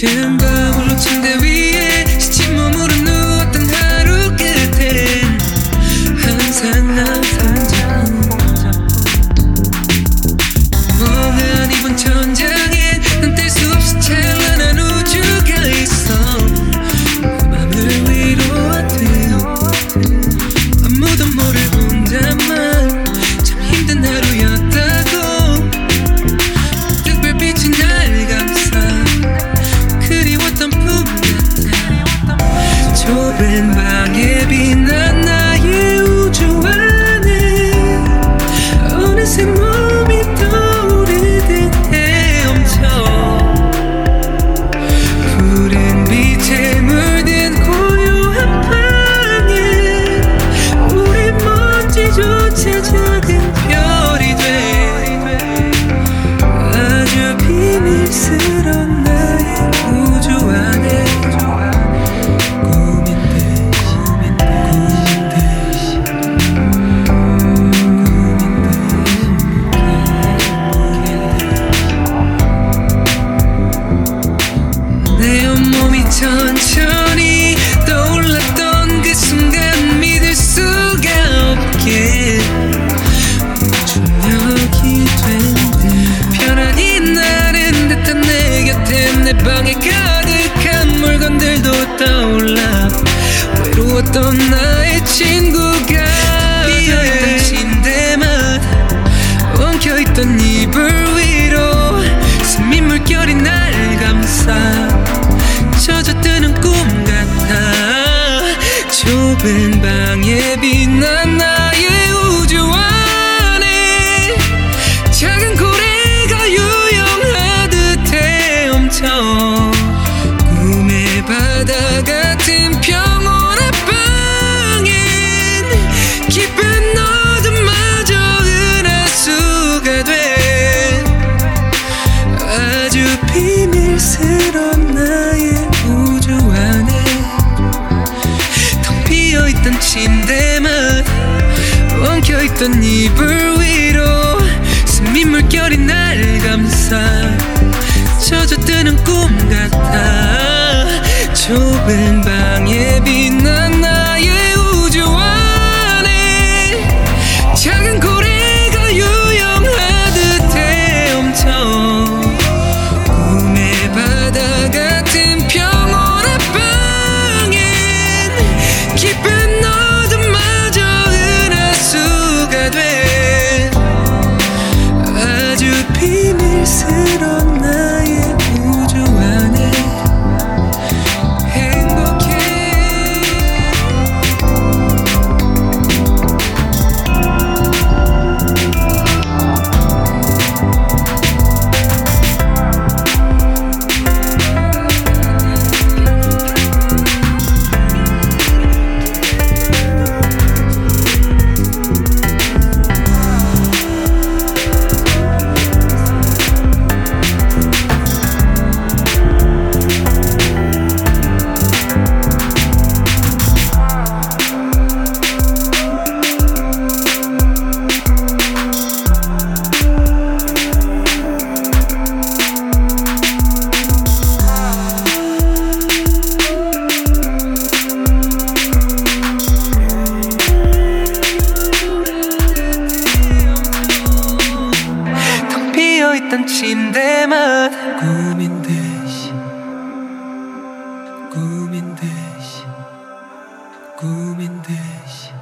지금 거울로 침대 위에 切切。 방에 가득한 물건들도 떠올라 외로웠던 나의 친구가 비어있던 네. 침대만 엉켜있던 이불 위로 스미 물결이 날 감싸 젖어드는 꿈 같아 좁은 방에 빛난 켜있던 이불 위로 숨이 물결이 날 감싸 젖어드는 꿈 같아 좁은 방에 빈 있던 침대만 꿈인 듯이 꿈인 듯이 꿈인 듯이.